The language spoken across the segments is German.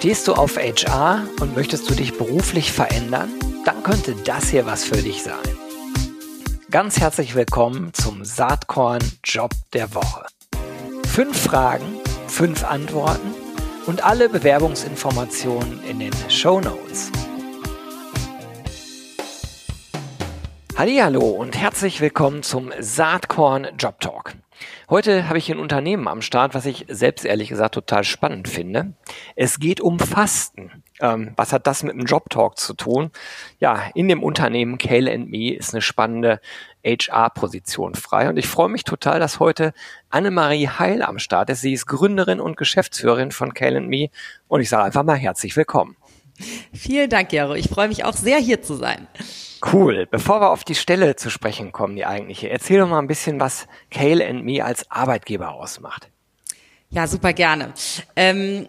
Stehst du auf HR und möchtest du dich beruflich verändern? Dann könnte das hier was für dich sein. Ganz herzlich willkommen zum Saatkorn Job der Woche. Fünf Fragen, fünf Antworten und alle Bewerbungsinformationen in den Show Notes. Hallo und herzlich willkommen zum Saatkorn Job Talk. Heute habe ich ein Unternehmen am Start, was ich selbst ehrlich gesagt total spannend finde. Es geht um Fasten. Ähm, was hat das mit dem Job Talk zu tun? Ja, in dem Unternehmen Kale Me ist eine spannende HR-Position frei und ich freue mich total, dass heute Annemarie Heil am Start ist. Sie ist Gründerin und Geschäftsführerin von Kale Me und ich sage einfach mal herzlich willkommen. Vielen Dank, Jaro. Ich freue mich auch sehr, hier zu sein. Cool. Bevor wir auf die Stelle zu sprechen kommen, die eigentliche, erzähl doch mal ein bisschen, was Kale and Me als Arbeitgeber ausmacht. Ja, super gerne. Ähm,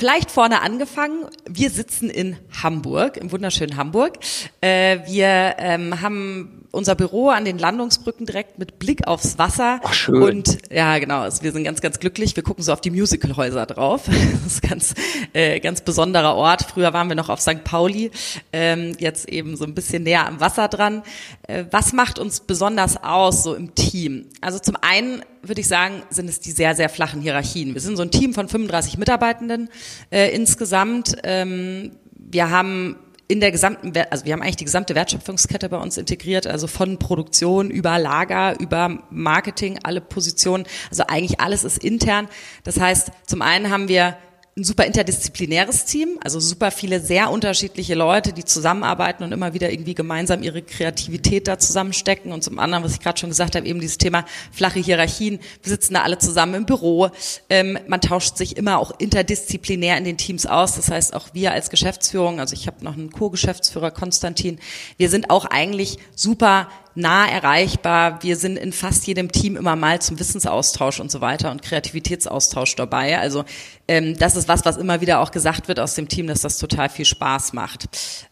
Vielleicht vorne angefangen. Wir sitzen in Hamburg, im wunderschönen Hamburg. Äh, wir ähm, haben unser Büro an den Landungsbrücken direkt mit Blick aufs Wasser. Ach, schön. Und ja, genau, wir sind ganz, ganz glücklich. Wir gucken so auf die Musicalhäuser drauf. Das ist ganz, äh, ganz besonderer Ort. Früher waren wir noch auf St. Pauli, ähm, jetzt eben so ein bisschen näher am Wasser dran. Äh, was macht uns besonders aus so im Team? Also zum einen würde ich sagen, sind es die sehr, sehr flachen Hierarchien. Wir sind so ein Team von 35 Mitarbeitenden äh, insgesamt. Ähm, wir haben in der gesamten, also wir haben eigentlich die gesamte Wertschöpfungskette bei uns integriert, also von Produktion über Lager, über Marketing, alle Positionen, also eigentlich alles ist intern. Das heißt, zum einen haben wir ein super interdisziplinäres Team, also super viele sehr unterschiedliche Leute, die zusammenarbeiten und immer wieder irgendwie gemeinsam ihre Kreativität da zusammenstecken. Und zum anderen, was ich gerade schon gesagt habe, eben dieses Thema flache Hierarchien. Wir sitzen da alle zusammen im Büro. Ähm, man tauscht sich immer auch interdisziplinär in den Teams aus. Das heißt, auch wir als Geschäftsführung, also ich habe noch einen Co-Geschäftsführer, Konstantin, wir sind auch eigentlich super nah erreichbar. Wir sind in fast jedem Team immer mal zum Wissensaustausch und so weiter und Kreativitätsaustausch dabei. Also ähm, das ist was, was immer wieder auch gesagt wird aus dem Team, dass das total viel Spaß macht.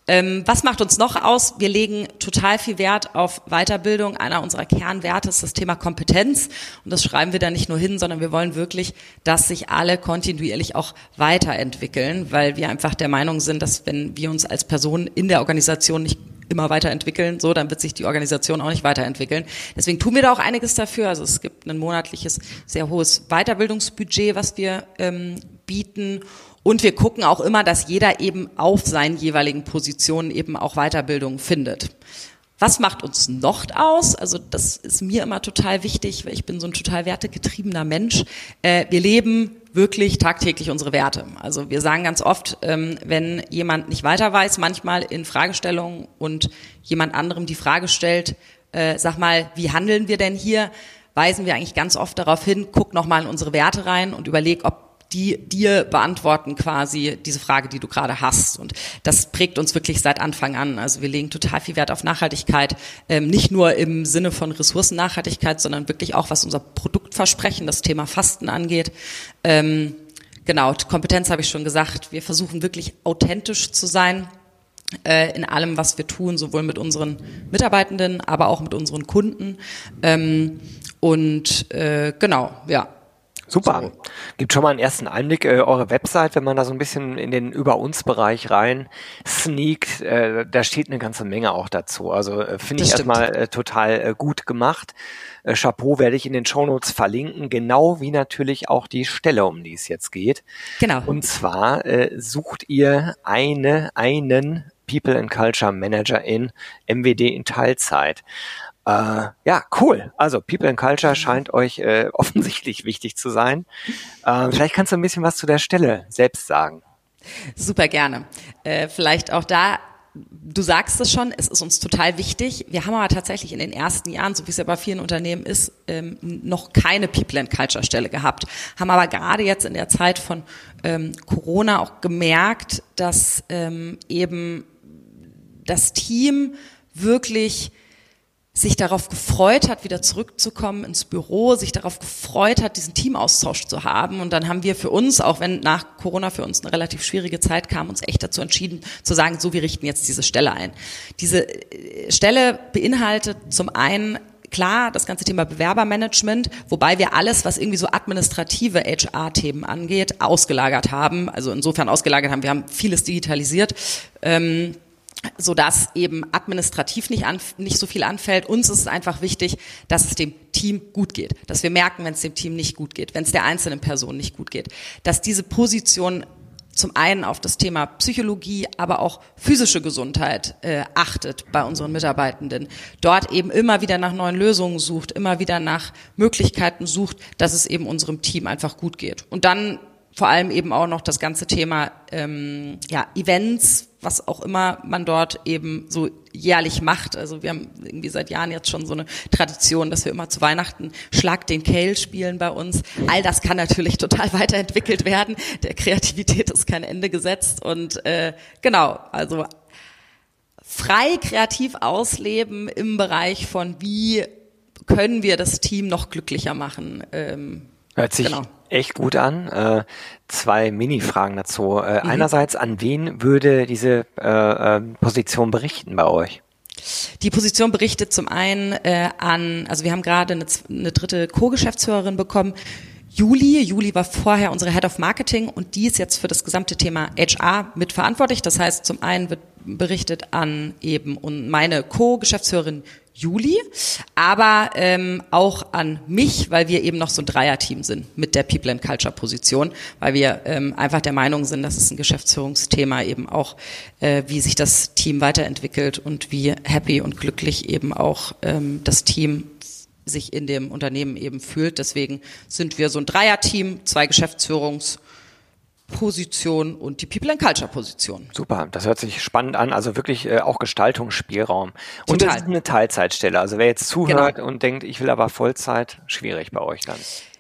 Ähm, was macht uns noch aus? Wir legen total viel Wert auf Weiterbildung. Einer unserer Kernwerte ist das Thema Kompetenz. Und das schreiben wir da nicht nur hin, sondern wir wollen wirklich, dass sich alle kontinuierlich auch weiterentwickeln, weil wir einfach der Meinung sind, dass wenn wir uns als Person in der Organisation nicht immer weiterentwickeln, so, dann wird sich die Organisation auch nicht weiterentwickeln. Deswegen tun wir da auch einiges dafür. Also es gibt ein monatliches, sehr hohes Weiterbildungsbudget, was wir ähm, bieten. Und wir gucken auch immer, dass jeder eben auf seinen jeweiligen Positionen eben auch Weiterbildung findet. Was macht uns noch aus? Also das ist mir immer total wichtig, weil ich bin so ein total wertegetriebener Mensch. Äh, wir leben wirklich tagtäglich unsere Werte. Also wir sagen ganz oft, ähm, wenn jemand nicht weiter weiß, manchmal in Fragestellungen und jemand anderem die Frage stellt, äh, sag mal, wie handeln wir denn hier? Weisen wir eigentlich ganz oft darauf hin, guck nochmal in unsere Werte rein und überleg, ob die dir beantworten quasi diese Frage, die du gerade hast. Und das prägt uns wirklich seit Anfang an. Also wir legen total viel Wert auf Nachhaltigkeit, ähm, nicht nur im Sinne von Ressourcennachhaltigkeit, sondern wirklich auch, was unser Produktversprechen, das Thema Fasten angeht. Ähm, genau, Kompetenz habe ich schon gesagt. Wir versuchen wirklich authentisch zu sein äh, in allem, was wir tun, sowohl mit unseren Mitarbeitenden, aber auch mit unseren Kunden. Ähm, und äh, genau, ja, Super. So. Gibt schon mal einen ersten Einblick, äh, eure Website, wenn man da so ein bisschen in den Über uns Bereich rein sneakt, äh, da steht eine ganze Menge auch dazu. Also äh, finde ich erstmal äh, total äh, gut gemacht. Äh, Chapeau werde ich in den Shownotes verlinken, genau wie natürlich auch die Stelle, um die es jetzt geht. Genau. Und zwar äh, sucht ihr eine, einen People and Culture Manager in MWD in Teilzeit. Äh, ja, cool. Also People and Culture scheint euch äh, offensichtlich wichtig zu sein. Äh, vielleicht kannst du ein bisschen was zu der Stelle selbst sagen. Super gerne. Äh, vielleicht auch da du sagst es schon, es ist uns total wichtig. Wir haben aber tatsächlich in den ersten Jahren, so wie es ja bei vielen Unternehmen ist, ähm, noch keine People and Culture Stelle gehabt. Haben aber gerade jetzt in der Zeit von ähm, Corona auch gemerkt, dass ähm, eben das Team wirklich sich darauf gefreut hat, wieder zurückzukommen ins Büro, sich darauf gefreut hat, diesen Teamaustausch zu haben. Und dann haben wir für uns, auch wenn nach Corona für uns eine relativ schwierige Zeit kam, uns echt dazu entschieden zu sagen, so, wir richten jetzt diese Stelle ein. Diese äh, Stelle beinhaltet zum einen klar das ganze Thema Bewerbermanagement, wobei wir alles, was irgendwie so administrative HR-Themen angeht, ausgelagert haben. Also insofern ausgelagert haben, wir haben vieles digitalisiert. Ähm, so dass eben administrativ nicht, an, nicht so viel anfällt. Uns ist es einfach wichtig, dass es dem Team gut geht, dass wir merken, wenn es dem Team nicht gut geht, wenn es der einzelnen Person nicht gut geht, dass diese Position zum einen auf das Thema Psychologie, aber auch physische Gesundheit äh, achtet bei unseren Mitarbeitenden. Dort eben immer wieder nach neuen Lösungen sucht, immer wieder nach Möglichkeiten sucht, dass es eben unserem Team einfach gut geht. Und dann vor allem eben auch noch das ganze Thema ähm, ja, Events, was auch immer man dort eben so jährlich macht. Also wir haben irgendwie seit Jahren jetzt schon so eine Tradition, dass wir immer zu Weihnachten Schlag den Kale spielen bei uns. All das kann natürlich total weiterentwickelt werden. Der Kreativität ist kein Ende gesetzt und äh, genau, also frei kreativ ausleben im Bereich von wie können wir das Team noch glücklicher machen. Ähm, Hört sich genau. echt gut an. Äh, zwei Mini-Fragen dazu. Äh, mhm. Einerseits, an wen würde diese äh, äh, Position berichten bei euch? Die Position berichtet zum einen äh, an, also wir haben gerade eine, eine dritte Co-Geschäftsführerin bekommen, Juli. Juli war vorher unsere Head of Marketing und die ist jetzt für das gesamte Thema HR mitverantwortlich. Das heißt, zum einen wird berichtet an eben meine Co-Geschäftsführerin Juli, aber ähm, auch an mich, weil wir eben noch so ein Dreierteam sind mit der People and Culture Position, weil wir ähm, einfach der Meinung sind, dass es ein Geschäftsführungsthema eben auch, äh, wie sich das Team weiterentwickelt und wie happy und glücklich eben auch ähm, das Team sich in dem Unternehmen eben fühlt. Deswegen sind wir so ein Dreierteam, zwei Geschäftsführungs- Position und die People and Culture Position. Super, das hört sich spannend an, also wirklich äh, auch Gestaltungsspielraum. Und Total. das ist eine Teilzeitstelle. Also wer jetzt zuhört genau. und denkt, ich will aber Vollzeit, schwierig bei euch dann.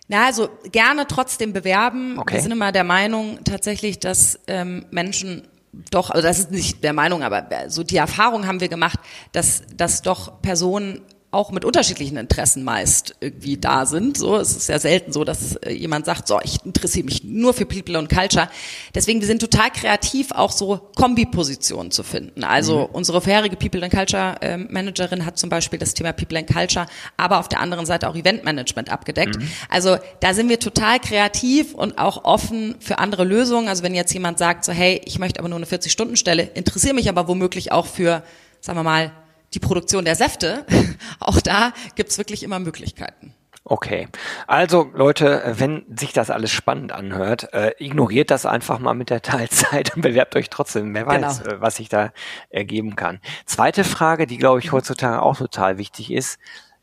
Na, also gerne trotzdem bewerben. Okay. Wir sind immer der Meinung tatsächlich, dass ähm, Menschen doch, also das ist nicht der Meinung, aber so die Erfahrung haben wir gemacht, dass, dass doch Personen auch mit unterschiedlichen Interessen meist irgendwie da sind. So, es ist ja selten so, dass äh, jemand sagt, so, ich interessiere mich nur für People und Culture. Deswegen, wir sind total kreativ, auch so Kombipositionen zu finden. Also mhm. unsere vorherige People and Culture ähm, Managerin hat zum Beispiel das Thema People and Culture, aber auf der anderen Seite auch Eventmanagement abgedeckt. Mhm. Also da sind wir total kreativ und auch offen für andere Lösungen. Also wenn jetzt jemand sagt, so, hey, ich möchte aber nur eine 40-Stunden-Stelle, interessiere mich aber womöglich auch für, sagen wir mal, die Produktion der Säfte, auch da gibt's wirklich immer Möglichkeiten. Okay, also Leute, wenn sich das alles spannend anhört, äh, ignoriert das einfach mal mit der Teilzeit und bewerbt euch trotzdem. Wer weiß, genau. äh, was sich da ergeben kann. Zweite Frage, die glaube ich mhm. heutzutage auch total wichtig ist.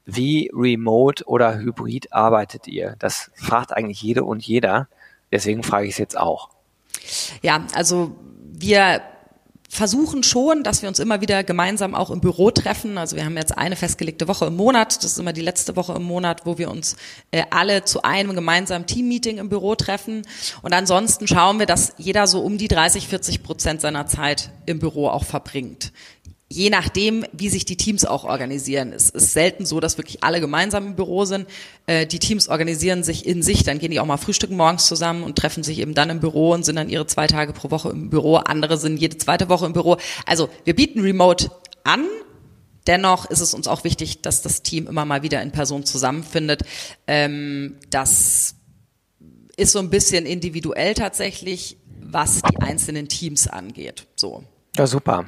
Wie remote oder hybrid arbeitet ihr? Das fragt eigentlich jede und jeder. Deswegen frage ich es jetzt auch. Ja, also wir versuchen schon, dass wir uns immer wieder gemeinsam auch im Büro treffen. Also wir haben jetzt eine festgelegte Woche im Monat. Das ist immer die letzte Woche im Monat, wo wir uns äh, alle zu einem gemeinsamen Teammeeting im Büro treffen. Und ansonsten schauen wir, dass jeder so um die 30, 40 Prozent seiner Zeit im Büro auch verbringt je nachdem, wie sich die Teams auch organisieren. Es ist selten so, dass wirklich alle gemeinsam im Büro sind. Äh, die Teams organisieren sich in sich, dann gehen die auch mal frühstücken morgens zusammen und treffen sich eben dann im Büro und sind dann ihre zwei Tage pro Woche im Büro. Andere sind jede zweite Woche im Büro. Also wir bieten Remote an. Dennoch ist es uns auch wichtig, dass das Team immer mal wieder in Person zusammenfindet. Ähm, das ist so ein bisschen individuell tatsächlich, was die einzelnen Teams angeht. So. Ja, super.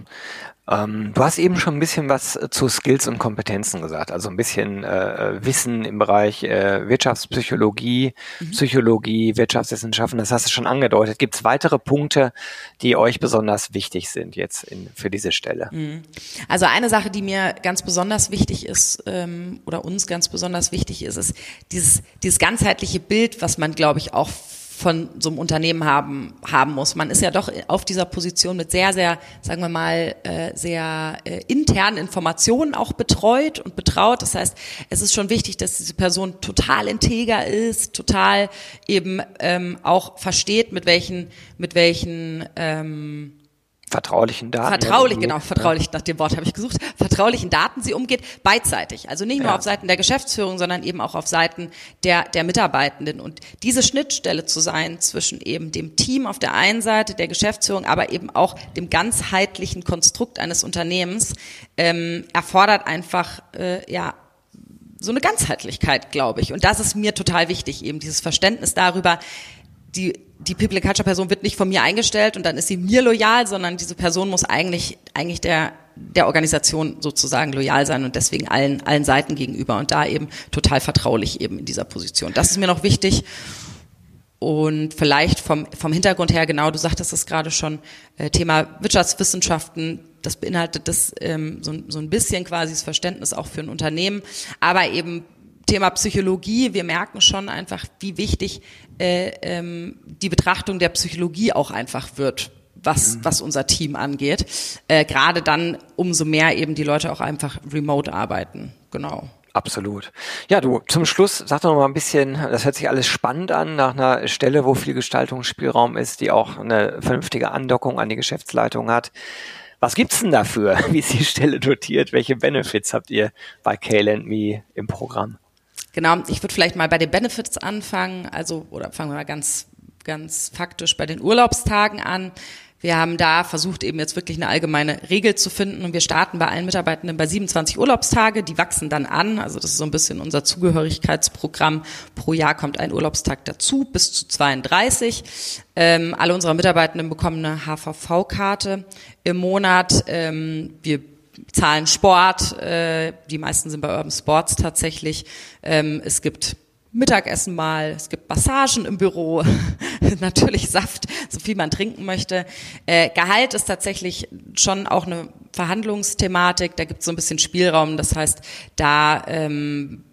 Ähm, du hast eben schon ein bisschen was äh, zu Skills und Kompetenzen gesagt, also ein bisschen äh, Wissen im Bereich äh, Wirtschaftspsychologie, mhm. Psychologie, Wirtschaftswissenschaften, das hast du schon angedeutet. Gibt es weitere Punkte, die euch besonders wichtig sind jetzt in, für diese Stelle? Mhm. Also eine Sache, die mir ganz besonders wichtig ist ähm, oder uns ganz besonders wichtig ist, ist dieses, dieses ganzheitliche Bild, was man, glaube ich, auch von so einem Unternehmen haben, haben muss. Man ist ja doch auf dieser Position mit sehr, sehr, sagen wir mal, äh, sehr äh, internen Informationen auch betreut und betraut. Das heißt, es ist schon wichtig, dass diese Person total integer ist, total eben ähm, auch versteht, mit welchen, mit welchen ähm, vertraulichen Daten. Vertraulich, genau, vertraulich, nach dem Wort habe ich gesucht, vertraulichen Daten sie umgeht, beidseitig. Also nicht nur ja. auf Seiten der Geschäftsführung, sondern eben auch auf Seiten der, der Mitarbeitenden. Und diese Schnittstelle zu sein zwischen eben dem Team auf der einen Seite, der Geschäftsführung, aber eben auch dem ganzheitlichen Konstrukt eines Unternehmens, ähm, erfordert einfach, äh, ja, so eine Ganzheitlichkeit, glaube ich. Und das ist mir total wichtig, eben dieses Verständnis darüber, die, die People Culture Person wird nicht von mir eingestellt und dann ist sie mir loyal, sondern diese Person muss eigentlich, eigentlich der, der Organisation sozusagen loyal sein und deswegen allen, allen Seiten gegenüber und da eben total vertraulich eben in dieser Position. Das ist mir noch wichtig. Und vielleicht vom, vom Hintergrund her, genau, du sagtest es gerade schon, äh, Thema Wirtschaftswissenschaften, das beinhaltet das ähm, so, so ein bisschen quasi das Verständnis auch für ein Unternehmen, aber eben Thema Psychologie, wir merken schon einfach, wie wichtig äh, ähm, die Betrachtung der Psychologie auch einfach wird, was, mhm. was unser Team angeht. Äh, Gerade dann umso mehr eben die Leute auch einfach remote arbeiten. Genau. Absolut. Ja, du, zum Schluss sag doch noch mal ein bisschen, das hört sich alles spannend an, nach einer Stelle, wo viel Gestaltungsspielraum ist, die auch eine vernünftige Andockung an die Geschäftsleitung hat. Was gibt's denn dafür? Wie ist die Stelle dotiert? Welche Benefits habt ihr bei Kale Me im Programm? Genau, ich würde vielleicht mal bei den Benefits anfangen, also oder fangen wir mal ganz ganz faktisch bei den Urlaubstagen an. Wir haben da versucht, eben jetzt wirklich eine allgemeine Regel zu finden und wir starten bei allen Mitarbeitenden bei 27 Urlaubstage. Die wachsen dann an. Also das ist so ein bisschen unser Zugehörigkeitsprogramm. Pro Jahr kommt ein Urlaubstag dazu, bis zu 32. Ähm, alle unsere Mitarbeitenden bekommen eine HVV-Karte im Monat. Ähm, wir zahlen Sport, äh, die meisten sind bei Urban Sports tatsächlich. Ähm, es gibt Mittagessen mal, es gibt Massagen im Büro, natürlich Saft, so viel man trinken möchte. Äh, Gehalt ist tatsächlich schon auch eine Verhandlungsthematik, da gibt es so ein bisschen Spielraum, das heißt, da ähm,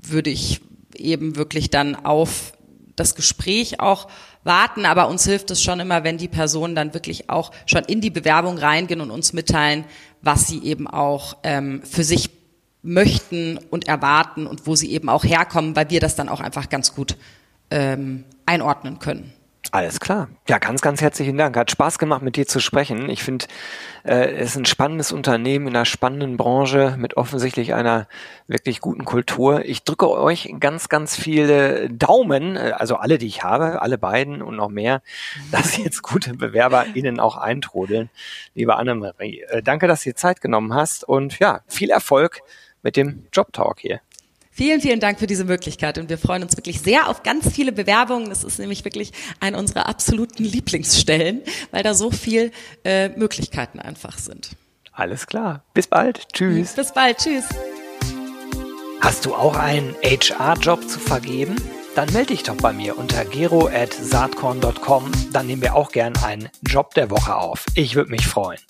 würde ich eben wirklich dann auf das Gespräch auch warten, aber uns hilft es schon immer, wenn die Personen dann wirklich auch schon in die Bewerbung reingehen und uns mitteilen, was sie eben auch ähm, für sich möchten und erwarten und wo sie eben auch herkommen, weil wir das dann auch einfach ganz gut ähm, einordnen können. Alles klar. Ja, ganz, ganz herzlichen Dank. Hat Spaß gemacht, mit dir zu sprechen. Ich finde, äh, es ist ein spannendes Unternehmen in einer spannenden Branche mit offensichtlich einer wirklich guten Kultur. Ich drücke euch ganz, ganz viele Daumen, äh, also alle, die ich habe, alle beiden und noch mehr, dass jetzt gute Bewerber Ihnen auch eintrudeln. Liebe Annemarie, äh, danke, dass du dir Zeit genommen hast und ja, viel Erfolg mit dem Job Talk hier. Vielen, vielen Dank für diese Möglichkeit und wir freuen uns wirklich sehr auf ganz viele Bewerbungen. Das ist nämlich wirklich eine unserer absoluten Lieblingsstellen, weil da so viel äh, Möglichkeiten einfach sind. Alles klar. Bis bald. Tschüss. Bis bald. Tschüss. Hast du auch einen HR-Job zu vergeben? Dann melde dich doch bei mir unter gero.saatkorn.com. Dann nehmen wir auch gern einen Job der Woche auf. Ich würde mich freuen.